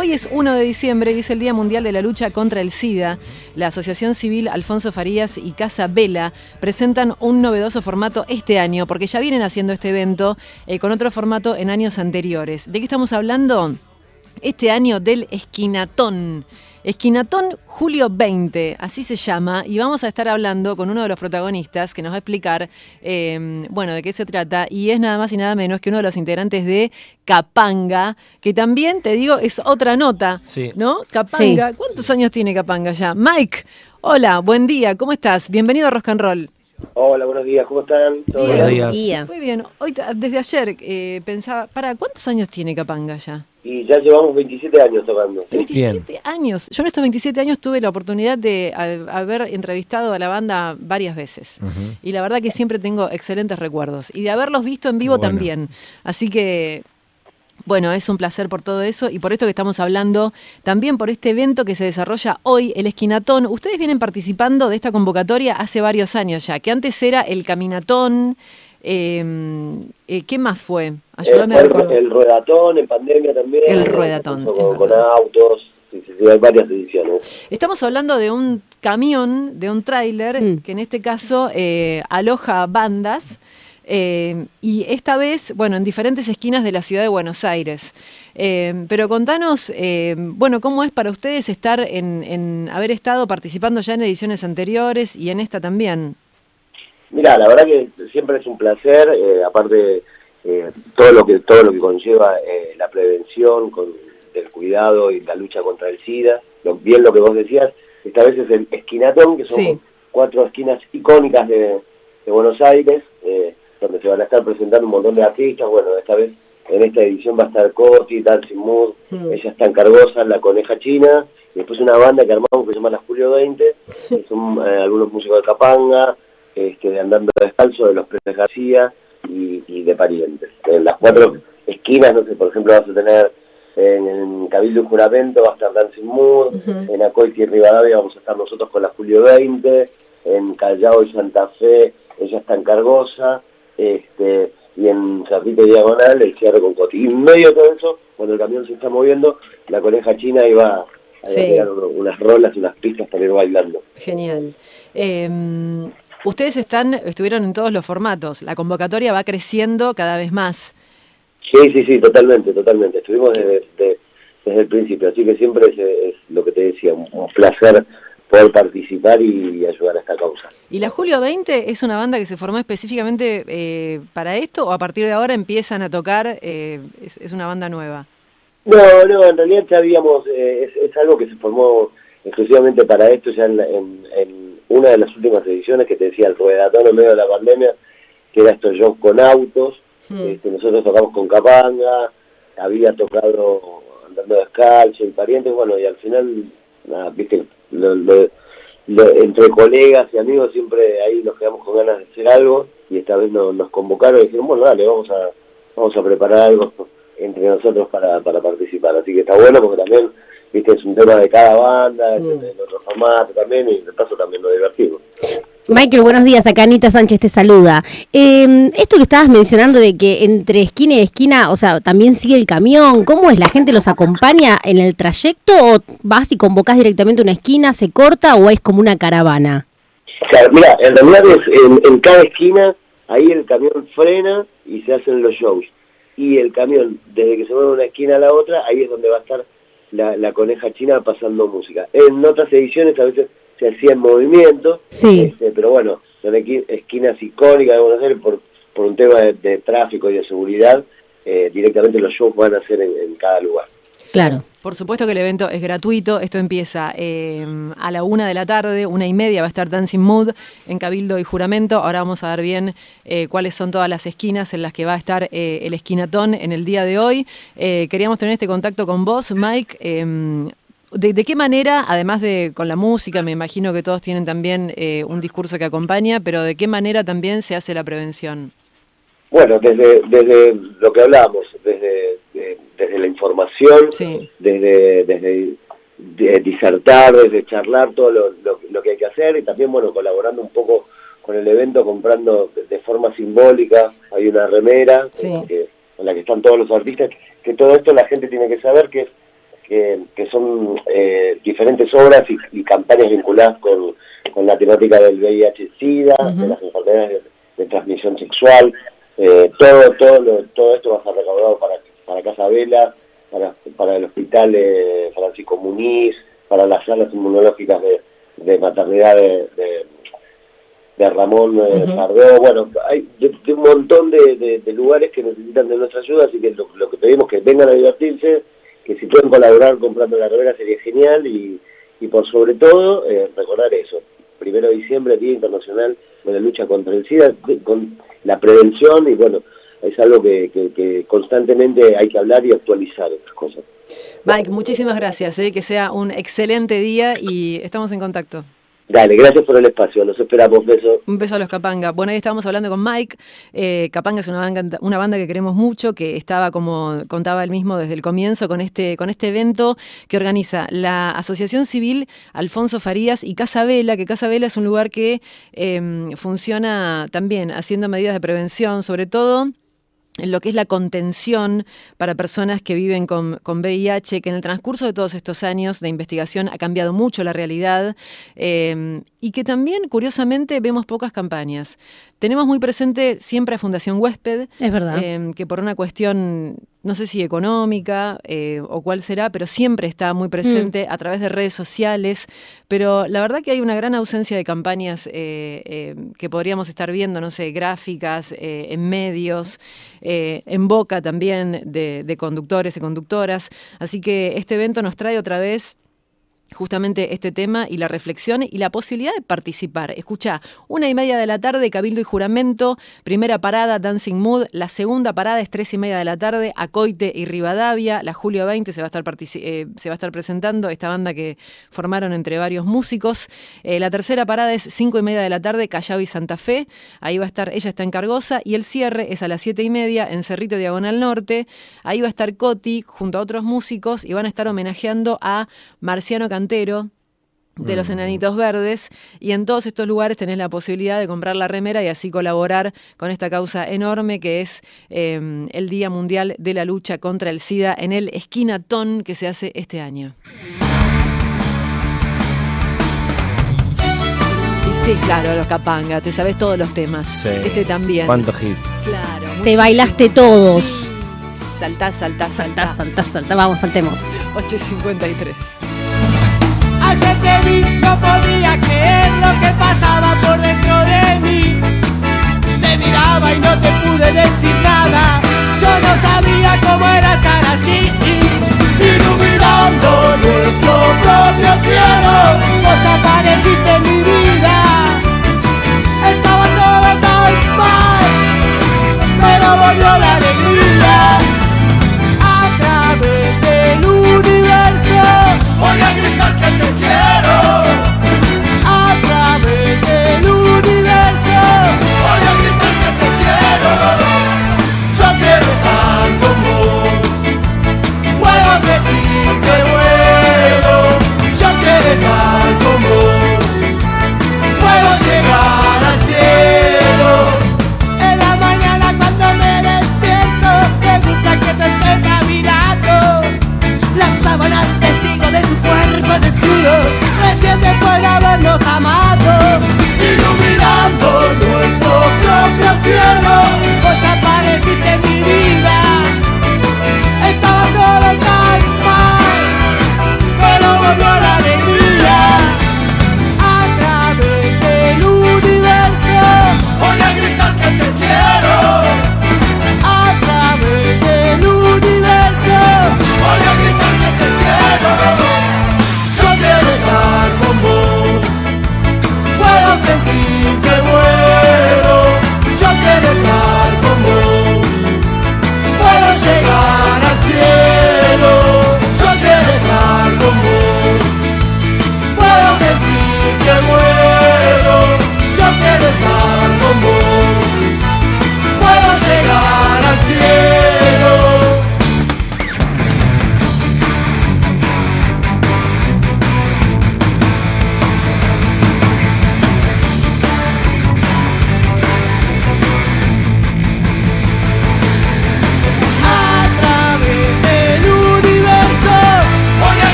Hoy es 1 de diciembre y es el Día Mundial de la Lucha contra el SIDA. La Asociación Civil Alfonso Farías y Casa Vela presentan un novedoso formato este año, porque ya vienen haciendo este evento eh, con otro formato en años anteriores. ¿De qué estamos hablando? Este año del Esquinatón. Esquinatón Julio 20, así se llama, y vamos a estar hablando con uno de los protagonistas que nos va a explicar, eh, bueno, de qué se trata, y es nada más y nada menos que uno de los integrantes de Capanga, que también, te digo, es otra nota, Sí. ¿no? Capanga, ¿cuántos años tiene Capanga ya? Mike, hola, buen día, ¿cómo estás? Bienvenido a Rock and Roll. Hola, buenos días, ¿cómo están? ¿Todo Bien. Buenos días. Día. Muy bien, hoy, desde ayer eh, pensaba, para, ¿cuántos años tiene Capanga ya? Y ya llevamos 27 años tocando. 27 años. Yo en estos 27 años tuve la oportunidad de haber entrevistado a la banda varias veces. Y la verdad que siempre tengo excelentes recuerdos. Y de haberlos visto en vivo Bueno. también. Así que, bueno, es un placer por todo eso y por esto que estamos hablando, también por este evento que se desarrolla hoy, el Esquinatón. Ustedes vienen participando de esta convocatoria hace varios años ya, que antes era el Caminatón. eh, eh, ¿Qué más fue? Ayúdame Eh, a fue recordar. el ruedatón, en pandemia también. El eh, ruedatón, con, autos, sí, sí, sí, hay varias ediciones. Estamos hablando de un camión, de un tráiler, Mm. que en este caso eh, aloja bandas. Eh, y esta vez, bueno, en diferentes esquinas de la ciudad de Buenos Aires. Eh, pero contanos, eh, bueno, ¿cómo es para ustedes estar en, en haber estado participando ya en ediciones anteriores y en esta también? Mira, la verdad que siempre es un placer, eh, aparte eh, todo lo que todo lo que conlleva eh, la prevención con, del cuidado y la lucha contra el SIDA, lo- bien lo que vos decías, esta vez es el esquinatón, que son Sí. cuatro esquinas icónicas de, de Buenos Aires, eh, donde se van a estar presentando un montón de artistas, bueno, esta vez en esta edición va a estar Coti, Dancing Mood, Mm. ella está en Cargosa, La Coneja China, y después una banda que armamos que se llama La Julio 20, que son eh, algunos músicos de Capanga, este, de Andando Descalzo, de Los Pérez García y, y de Parientes. En las cuatro esquinas, no sé, por ejemplo, vas a tener en, en Cabildo y Juramento, va a estar Dancing Mood, en Acoiti y Rivadavia vamos a estar nosotros con la Julio 20, en Callao y Santa Fe, ella está en Cargosa, este, y en Cerrito Diagonal el cierre con Coti. Y en medio de todo eso, cuando el camión se está moviendo, la coneja china iba a Sí. unas rolas, unas pistas para ir bailando. Genial. Eh, ustedes están, estuvieron en todos los formatos. La convocatoria va creciendo cada vez más. Sí, sí, sí, totalmente, totalmente. Estuvimos desde, de- desde el principio, así que siempre es, es lo que te decía, un, un placer poder participar y, ayudar a esta causa. ¿Y la Julio 20 es una banda que se formó específicamente eh, para esto o a partir de ahora empiezan a tocar? eh, es, es una banda nueva. No, no, en realidad ya habíamos, eh, es, es algo que se formó exclusivamente para esto, ya en, en- en una de las últimas ediciones que te decía el ruedatón en medio de la pandemia, que era estos shows con autos, Hmm. este, nosotros tocamos con Capanga, había tocado andando descalzo y parientes, bueno, y al final, nada, viste, lo- lo- lo- entre colegas y amigos siempre ahí nos quedamos con ganas de hacer algo y esta vez no- nos convocaron y dijeron, bueno, dale, vamos a, vamos a preparar algo entre nosotros para, para participar. Así que está bueno porque también, viste, es un tema de cada banda, es en otro formato también y de paso también lo divertimos. Michael, buenos días. Acá Anita Sánchez te saluda. Eh, esto que estabas mencionando de que entre esquina y esquina, o sea, también sigue el camión, ¿cómo es? ¿La gente los acompaña en el trayecto o vas y convocas directamente una esquina, se corta o es como una caravana? O sea, mira, en realidad es en, en cada esquina, ahí el camión frena y se hacen los shows. Y el camión, desde que se mueve de una esquina a la otra, ahí es donde va a estar la, la coneja china pasando música. En otras ediciones a veces se hacía en movimiento, Sí. este, pero bueno, son esquinas icónicas de Buenos Aires por, por un tema de, de tráfico y de seguridad, eh, directamente los shows van a ser en, en cada lugar. Claro. Por supuesto que el evento es gratuito. Esto empieza eh, a la una de la tarde, una y media va a estar Dancing Mood en Cabildo y Juramento. Ahora vamos a dar bien eh, cuáles son todas las esquinas en las que va a estar eh, el esquinatón en el día de hoy. Eh, queríamos tener este contacto con vos, Mike. Eh, ¿de, de qué manera, además de con la música, me imagino que todos tienen también eh, un discurso que acompaña, pero de qué manera también se hace la prevención? Bueno, desde, desde lo que hablábamos, desde, de- desde la información, Sí. desde, desde de- disertar, desde charlar todo lo, lo- lo que hay que hacer y también, bueno, colaborando un poco con el evento, comprando de, forma simbólica, hay una remera Sí. en, la que, en la que están todos los artistas, que todo esto la gente tiene que saber que es que, son eh, diferentes obras y, campañas vinculadas con, la temática del VIH-Sida, de las enfermedades de, transmisión sexual. Eh, todo, todo, todo esto va a ser recaudado para, para Casa Vela, para, para el Hospital Francisco Muniz, para las salas inmunológicas de, maternidad de, de, Ramón uh Bueno, hay de, un montón de, lugares que necesitan de nuestra ayuda, así que lo, lo que pedimos es que vengan a divertirse, que si pueden colaborar comprando la revera sería genial y, y por sobre todo eh, recordar eso. Primero de diciembre, Día Internacional de la Lucha contra el SIDA, con la prevención y bueno, es algo que, que, constantemente hay que hablar y actualizar estas cosas. Mike, muchísimas gracias, eh, que sea un excelente día y estamos en contacto. Dale, gracias por el espacio, nos esperamos, beso. Un beso a los Capanga. Bueno, ahí estábamos hablando con Mike. Eh, Capanga es una banda, una banda que queremos mucho, que estaba, como contaba él mismo desde el comienzo, con este, con este evento que organiza la Asociación Civil Alfonso Farías y Casa Vela, que Casa Vela es un lugar que em, funciona también haciendo medidas de prevención, sobre todo en lo que es la contención para personas que viven con, VIH, que en el transcurso de todos estos años de investigación ha cambiado mucho la realidad eh, y que también, curiosamente, vemos pocas campañas. Tenemos muy presente siempre a Fundación Huésped, es verdad. Eh, que por una cuestión no sé si económica eh, o cuál será, pero siempre está muy presente mm. a través de redes sociales. Pero la verdad que hay una gran ausencia de campañas eh, eh, que podríamos estar viendo, no sé, gráficas, en medios, en boca también de conductores y conductoras. Así que este evento nos trae otra vez justamente este tema y la reflexión y la posibilidad de participar. Escucha, una y media de la tarde, Cabildo y Juramento, primera parada, Dancing Mood, la segunda parada es tres y media de la tarde, Acoite y Rivadavia, la Julio 20 se va a estar, eh, se va a estar presentando esta banda que formaron entre varios músicos. Eh, la tercera parada es cinco y media de la tarde, Callao y Santa Fe, ahí va a estar, ella está en Cargosa, y el cierre es a las siete y media en Cerrito Diagonal Norte, ahí va a estar Coti junto a otros músicos y van a estar homenajeando a Marciano de los mm. Enanitos Verdes y en todos estos lugares tenés la posibilidad de comprar la remera y así colaborar con esta causa enorme que es em, el Día Mundial de la Lucha contra el SIDA en el Esquinatón que se hace este año. Y sí, claro, los Capanga, te sabes todos los temas. Este también. ¿Cuántos hits? Claro. Te bailaste todos. Saltá, saltá, saltá. Saltá, saltá, saltá. Vamos, saltemos. 8.53. Ayer te vi, no podía creer lo que pasaba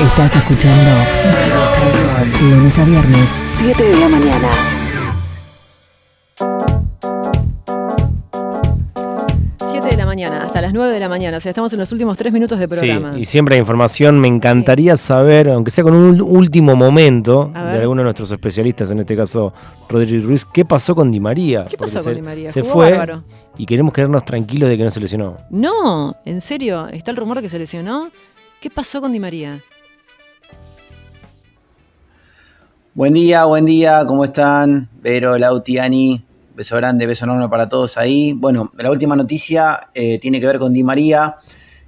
Estás escuchando. Lunes a viernes, 7 de la mañana. 7 de la mañana, hasta las 9 de la mañana. O sea, estamos en los últimos 3 minutos de programa. Sí, y siempre hay información. Me encantaría saber, aunque sea con un último momento, de alguno de nuestros especialistas, en este caso Rodríguez Ruiz, ¿qué pasó con Di María? ¿Qué Porque pasó con se- Di María? Se Jugó fue bárbaro. y queremos quedarnos tranquilos de que no se lesionó. No, en serio, está el rumor de que se lesionó. ¿Qué pasó con Di María? Buen día, buen día, ¿cómo están? Vero, Lauti, Ani, beso grande, beso enorme para todos ahí. Bueno, la última noticia eh, tiene que ver con Di María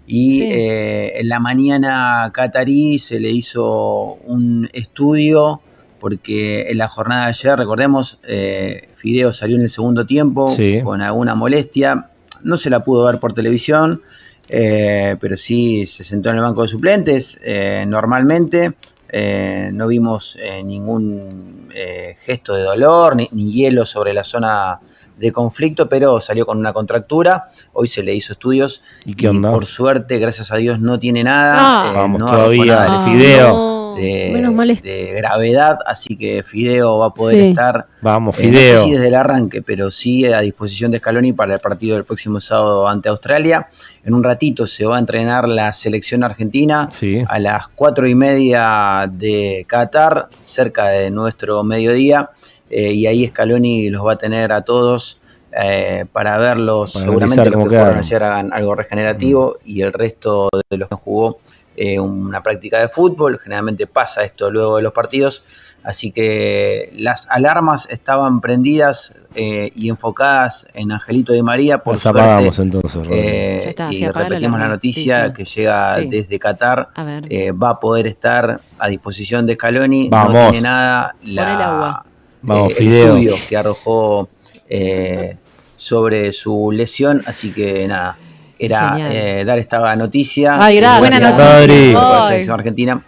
y Sí. eh, en la mañana catarí se le hizo un estudio porque en la jornada de ayer, recordemos, eh, Fideo salió en el segundo tiempo Sí. con alguna molestia, no se la pudo ver por televisión, pero sí se sentó en el banco de suplentes normalmente. Eh, no vimos eh, ningún eh, gesto de dolor ni, ni hielo sobre la zona de conflicto, pero salió con una contractura. Hoy se le hizo estudios ¿Y qué onda? por suerte, gracias a Dios, no tiene nada. Ah. eh, Vamos no todavía, el de- Fideo. no. De, Menos mal es- de gravedad, así que Fideo va a poder Sí. estar Vamos, eh, no sé Fideo. si desde el arranque, pero sí a disposición de Scaloni para el partido del próximo sábado ante Australia. En un ratito se va a entrenar la selección argentina Sí. a las cuatro y media de Qatar, cerca de nuestro mediodía, eh, y ahí Scaloni los va a tener a todos eh, para verlos, Para seguramente los que jugaron ayer hagan algo regenerativo y el resto de los que jugó eh, una práctica de fútbol. Generalmente pasa esto luego de los partidos. Así que las alarmas estaban prendidas eh, y enfocadas en Angelito de María. Por Las suerte, apagamos entonces, eh, está, y la repetimos la noticia Listo. que llega Sí. desde Qatar. A ver. eh, va a poder estar a disposición de Scaloni. No Vamos. tiene nada. La, el agua. Vamos, eh, estudio que arrojó eh, sobre su lesión. Así que nada, era eh, dar esta noticia. Ay, gracias. Buena noticia. Rodri. argentina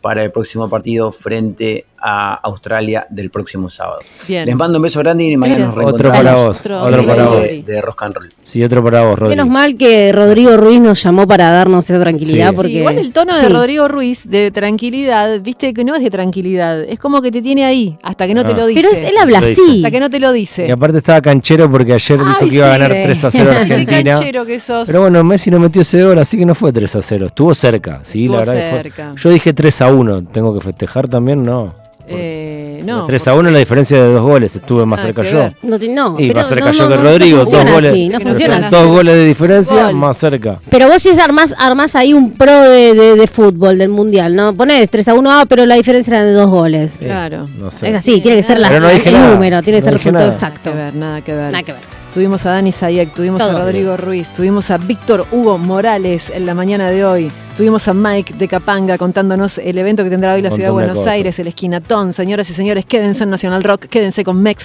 para el próximo partido frente a Australia del próximo sábado. Bien. Les mando un beso grande y mañana nos Gracias. Otro reencontramos. para vos, Otro- otro para vos. de, de Rock and Roll. Sí, otro para vos, Rodri. Menos mal que Rodrigo Ruiz nos llamó para darnos esa tranquilidad. Sí. Porque, Sí, igual el tono de Sí. Rodrigo Ruiz de tranquilidad, viste que no es de tranquilidad, es como que te tiene ahí, hasta que no te Ah. lo dice. Pero es- él habla así. Hasta que no te lo dice. Y aparte estaba canchero porque ayer dijo Ay, que iba a ganar 3 a 0 Qué Argentina. canchero que sos. Pero bueno, Messi no metió ese gol, así que no fue 3 a 0. Estuvo cerca, sí, Estuvo la verdad. que fue- cerca. Yo dije 3 a 1. ¿Tengo que festejar también? No. Eh, no. 3 a 1 la diferencia de dos goles. Estuve más Nada cerca yo. ver. No, no, Y pero más cerca no, yo que no, Rodrigo. No dos goles. así, funciona. Dos goles de diferencia, Gol. más cerca. Pero vos si es armás, armás ahí un pro de, de- de fútbol del mundial, ¿no? Ponés 3 a 1, ah, pero la diferencia era de dos goles. Sí, Claro. No sé. Es así, tiene que ser la- el nada. número, tiene que No ser el resultado nada. exacto. Nada que ver, nada que ver. Nada que ver. Tuvimos a Dani Zayek, tuvimos Todo. a Rodrigo Ruiz, tuvimos a Víctor Hugo Morales en la mañana de hoy, tuvimos a Mike de Capanga contándonos el evento que tendrá hoy la ciudad de Buenos cosas. Aires, el esquinatón. Señoras y señores, quédense en Nacional Rock, quédense con Mex.